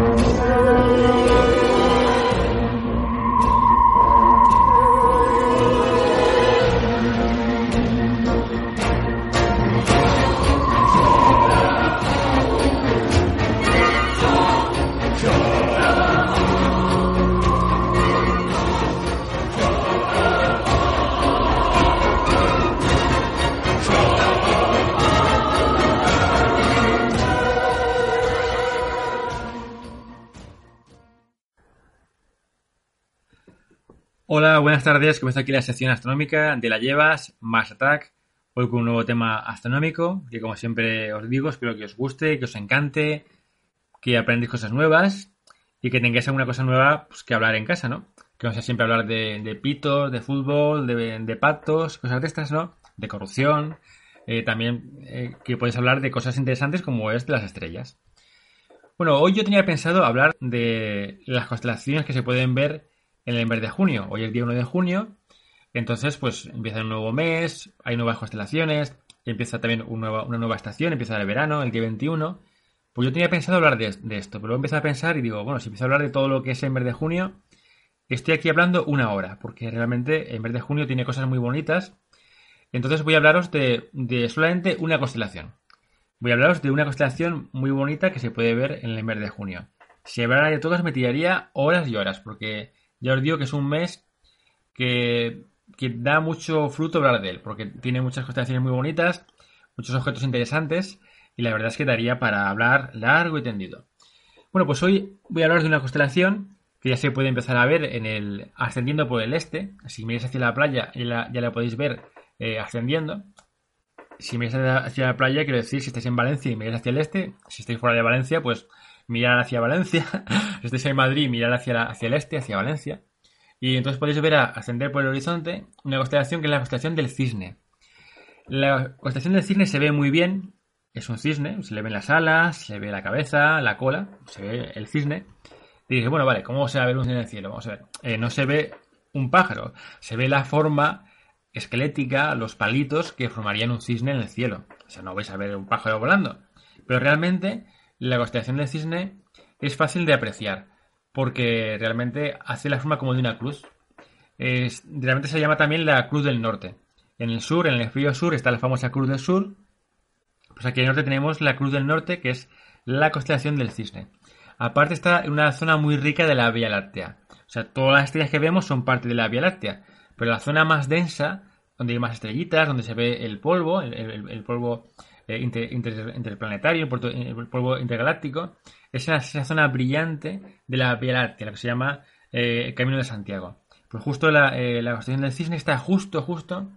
world. Hola, buenas tardes. Comienza aquí la sección astronómica de la Llevas, Mars Attack. Hoy con un nuevo tema astronómico, que como siempre os digo, espero que os guste, que os encante, que aprendáis cosas nuevas y que tengáis alguna cosa nueva pues, que hablar en casa, ¿no? Que no sea siempre hablar de, pitos, de fútbol, de, de, pactos, cosas de estas, ¿no? De corrupción. Eh, también eh, que podéis hablar de cosas interesantes como es de las estrellas. Bueno, hoy yo tenía pensado hablar de las constelaciones que se pueden ver en el mes de junio. Hoy es día 1 de junio. Entonces, pues empieza un nuevo mes, hay nuevas constelaciones, empieza también una nueva, estación, empieza el verano, el día 21. Pues yo tenía pensado hablar de, esto, pero luego empecé a pensar y digo, bueno, si empiezo a hablar de todo lo que es el mes de junio, estoy aquí hablando una hora, porque realmente el mes de junio tiene cosas muy bonitas. Entonces voy a hablaros de, de solamente una constelación. Voy a hablaros de una constelación muy bonita que se puede ver en el mes de junio. Si hablara de todas me tiraría horas y horas, porque ya os digo que es un mes que, da mucho fruto hablar de él, porque tiene muchas constelaciones muy bonitas, muchos objetos interesantes, y la verdad es que daría para hablar largo y tendido. Bueno, pues hoy voy a hablar de una constelación que ya se puede empezar a ver en el ascendiendo por el este. Si miráis hacia la playa, ya la, podéis ver eh, ascendiendo. Si miráis hacia la playa, quiero decir, si estáis en Valencia y miráis hacia el este, si estáis fuera de Valencia, pues mirar hacia Valencia. si estáis en Madrid, mirar hacia, hacia el este, hacia Valencia. Y entonces podéis ver a ascender por el horizonte una constelación que es la constelación del cisne. La constelación del cisne se ve muy bien. Es un cisne, se le ven las alas, se le ve la cabeza, la cola, se ve el cisne. Y dice, bueno, vale, ¿cómo se va a ver un cisne en el cielo? Vamos a ver. Eh, no se ve un pájaro, se ve la forma esquelética, los palitos que formarían un cisne en el cielo. O sea, no vais a ver un pájaro volando. Pero realmente la constelación del cisne es fácil de apreciar porque realmente hace la forma como de una cruz. realmente se llama también la Cruz del Norte. En el sur, en el frío sur, está la famosa Cruz del Sur. Pues aquí en el norte tenemos la Cruz del Norte, que es la constelación del cisne. Aparte está en una zona muy rica de la Vía Láctea. O sea, todas las estrellas que vemos son parte de la Vía Láctea. Pero la zona más densa, donde hay más estrellitas, donde se ve el polvo, el polvo eh, interplanetario, el polvo intergaláctico, es esa, zona brillante de la Vía Láctea, la que se llama eh, Camino de Santiago. Pues justo la, eh, del cisne está justo, justo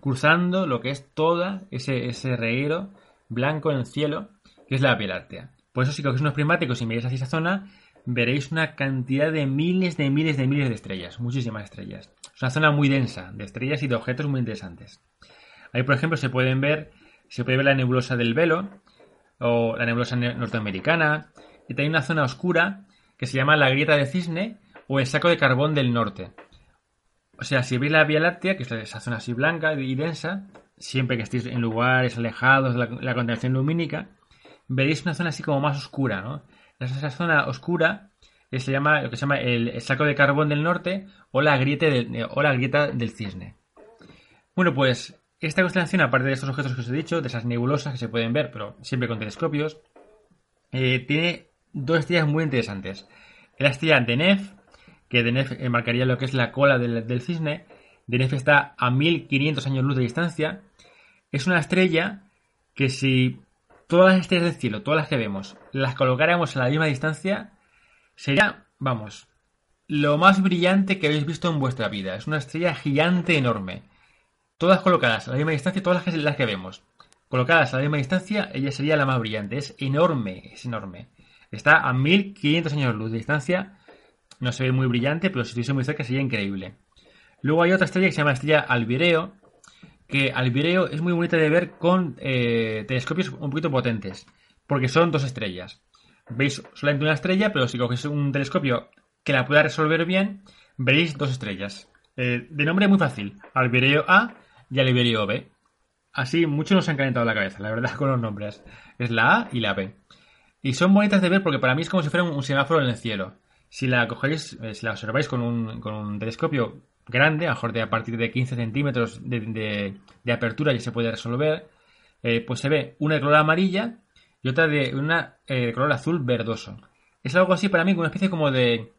cruzando lo que es toda ese, ese blanco en el cielo, que es la Vía Láctea. Por eso si cogéis unos prismáticos y miráis hacia esa zona, veréis una cantidad de miles de miles de miles de estrellas, muchísimas estrellas. Es una zona muy densa de estrellas y de objetos muy interesantes. Ahí, por ejemplo, se pueden ver se puede ver la nebulosa del velo o la nebulosa norteamericana. Y también una zona oscura que se llama la grieta de cisne o el saco de carbón del norte. O sea, si veis la Vía Láctea, que es esa zona así blanca y densa, siempre que estéis en lugares alejados de la, contaminación lumínica, veréis una zona así como más oscura, ¿no? Esa zona oscura se llama lo que se llama el, saco de carbón del norte o la, grieta o la grieta del cisne. Bueno, pues esta constelación, aparte de estos objetos que os he dicho, de esas nebulosas que se pueden ver, pero siempre con telescopios, eh, tiene dos estrellas muy interesantes. La estrella Denef, que Denef marcaría lo que es la cola del, cisne. Denef está a 1500 años luz de distancia. Es una estrella que si todas las estrellas del cielo, todas las que vemos, las colocáramos a la misma distancia, sería, vamos, lo más brillante que habéis visto en vuestra vida. Es una estrella gigante enorme todas colocadas a la misma distancia, todas las que, que vemos. colocadas a la misma distancia, ella sería la más brillante. Es enorme, es enorme. Está a 1500 años luz de distancia. No se ve muy brillante, pero si estuviese muy cerca sería increíble. Luego hay otra estrella que se llama estrella Albireo, que Albireo es muy bonita de ver con eh, telescopios un poquito potentes, porque son dos estrellas. Veis solamente una estrella, pero si cogéis un telescopio que la pueda resolver bien, veréis dos estrellas. Eh, de nombre muy fácil, Albireo A y Albireo B. Así muchos nos han calentado la cabeza, la verdad, con los nombres. Es la A y la B. Y son bonitas de ver porque para mí es como si fuera un, semáforo en el cielo. Si la cogéis, eh, si la observáis con un, con un telescopio grande, a mejor de a partir de 15 centímetros de, apertura ya se puede resolver, eh, pues se ve una de color amarilla y otra de una eh, color azul verdoso. Es algo así para mí, una especie como de,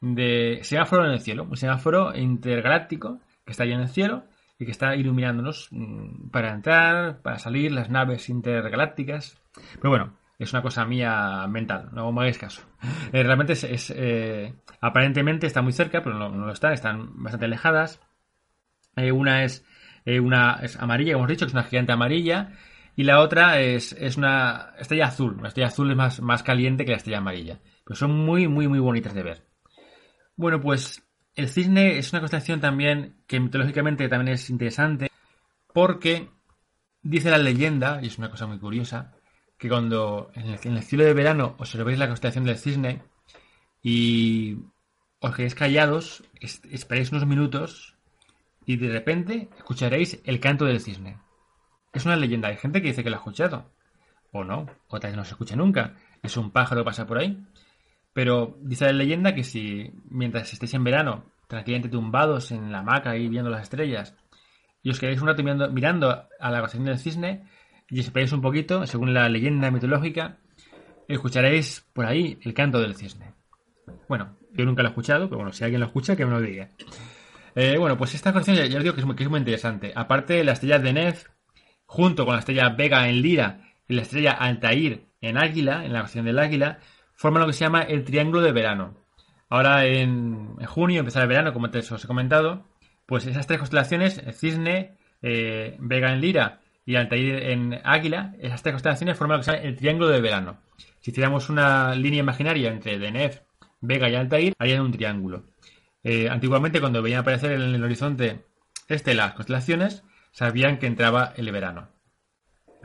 de semáforo en el cielo, un semáforo intergaláctico que está ahí en el cielo y que está iluminándonos mm, para entrar, para salir, las naves intergalácticas. Pero bueno, es una cosa mía mental, no me hagáis caso. Eh, realmente es, eh, aparentemente está muy cerca, pero no, lo está, están bastante alejadas. Eh, una es una es amarilla, hemos dicho, que es una gigante amarilla, y la otra es, una estrella azul. La estrella azul es más, más caliente que la estrella amarilla. Pero son muy, muy, muy bonitas de ver. Bueno, pues el cisne es una constelación también que mitológicamente también es interesante porque dice la leyenda, y es una cosa muy curiosa, que cuando en el, cielo de verano observéis la constelación del cisne y os quedéis callados, esperéis unos minutos y de repente escucharéis el canto del cisne. Es una leyenda, hay gente que dice que lo ha escuchado, o no, o tal vez no se escucha nunca, es un pájaro que pasa por ahí. Pero dice la leyenda que si mientras estéis en verano, tranquilamente tumbados en la hamaca y viendo las estrellas, y os quedáis un rato mirando, mirando a la constelación del cisne, y esperáis un poquito, según la leyenda mitológica, escucharéis por ahí el canto del cisne. Bueno, yo nunca lo he escuchado, pero bueno, si alguien lo escucha, que me lo diga. Eh, bueno, pues esta canción ya, os digo que es, muy, que es, muy, interesante. Aparte, la estrella de Nef, junto con la estrella Vega en Lira y la estrella Altair en Águila, en la canción del Águila, forman lo que se llama el Triángulo de Verano. Ahora en, junio empezará el verano, como antes os he comentado, pues esas tres constelaciones, el Cisne, eh, Vega en Lira y Altair en Águila, esas tres constelaciones forman lo que se llama el triángulo de verano. Si hiciéramos una línea imaginaria entre Denef, Vega y Altair, harían un triángulo. Eh, antiguamente, cuando veían aparecer en el horizonte este las constelaciones, sabían que entraba el verano.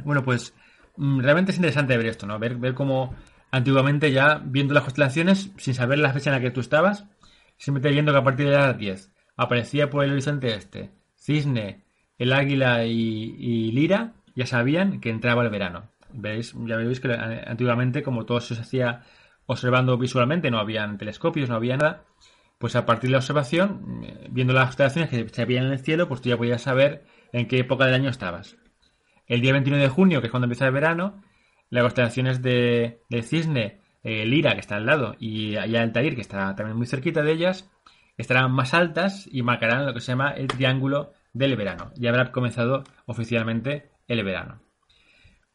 Bueno, pues mm, realmente es interesante ver esto, ¿no? Ver cómo antiguamente ya viendo las constelaciones, sin saber la fecha en la que tú estabas, simplemente viendo que a partir de las 10 aparecía por el horizonte este Cisne, el águila y, lira ya sabían que entraba el verano. ¿Veis? Ya veis que antiguamente, como todo se hacía observando visualmente, no habían telescopios, no había nada, pues a partir de la observación, viendo las constelaciones que se veían en el cielo, pues tú ya podías saber en qué época del año estabas. El día 21 de junio, que es cuando empieza el verano, las constelaciones de, cisne, eh, Lira, que está al lado, y Altair, que está también muy cerquita de ellas, estarán más altas y marcarán lo que se llama el triángulo del verano. Ya habrá comenzado oficialmente el verano.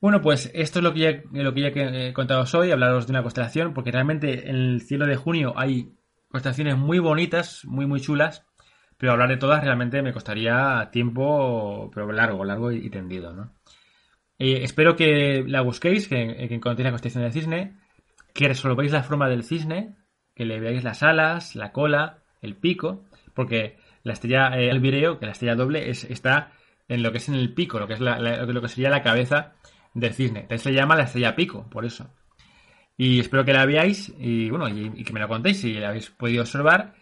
Bueno, pues esto es lo que ya, lo que ya he contado hoy, hablaros de una constelación, porque realmente en el cielo de junio hay constelaciones muy bonitas, muy muy chulas, pero hablar de todas realmente me costaría tiempo, pero largo, largo y, tendido, ¿no? Eh, espero que la busquéis, que, que encontréis la constelación del cisne, que resolvéis la forma del cisne, que le veáis las alas, la cola, el pico, porque la estrella eh, Albireo, que la estrella doble, es, está en lo que es en el pico, lo que es lo que sería la cabeza del cisne. Entonces se llama la estrella pico, por eso. Y espero que la veáis y bueno, y, que me lo contéis si la habéis podido observar.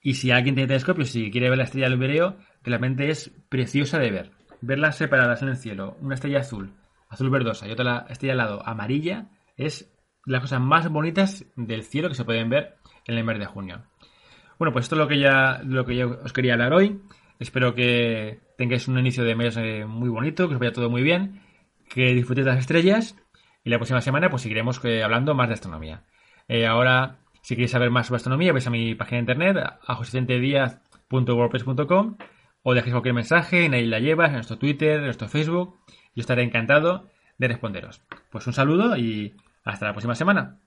Y si alguien tiene telescopio, si quiere ver la estrella Albireo, realmente es preciosa de ver. Verlas separadas en el cielo, una estrella azul, azul verdosa y otra estrella al lado amarilla, es las cosas más bonitas del cielo que se pueden ver en el mes de junio. Bueno, pues esto es lo que ya, lo que yo os quería hablar hoy. Espero que tengáis un inicio de mes eh, muy bonito, que os vaya todo muy bien, que disfrutéis las estrellas y la próxima semana pues seguiremos eh, hablando más de astronomía. Eh, ahora, si queréis saber más sobre astronomía, vais a mi página de internet, a o dejéis cualquier mensaje en ahí la llevas, en nuestro Twitter, en nuestro Facebook. Yo estaré encantado de responderos. Pues un saludo y hasta la próxima semana.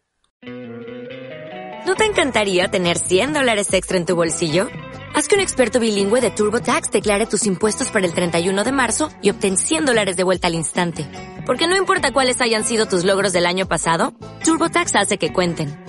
¿No te encantaría tener 100 dólares extra en tu bolsillo? Haz que un experto bilingüe de TurboTax declare tus impuestos para el 31 de marzo y obtén 100 dólares de vuelta al instante. Porque no importa cuáles hayan sido tus logros del año pasado, TurboTax hace que cuenten.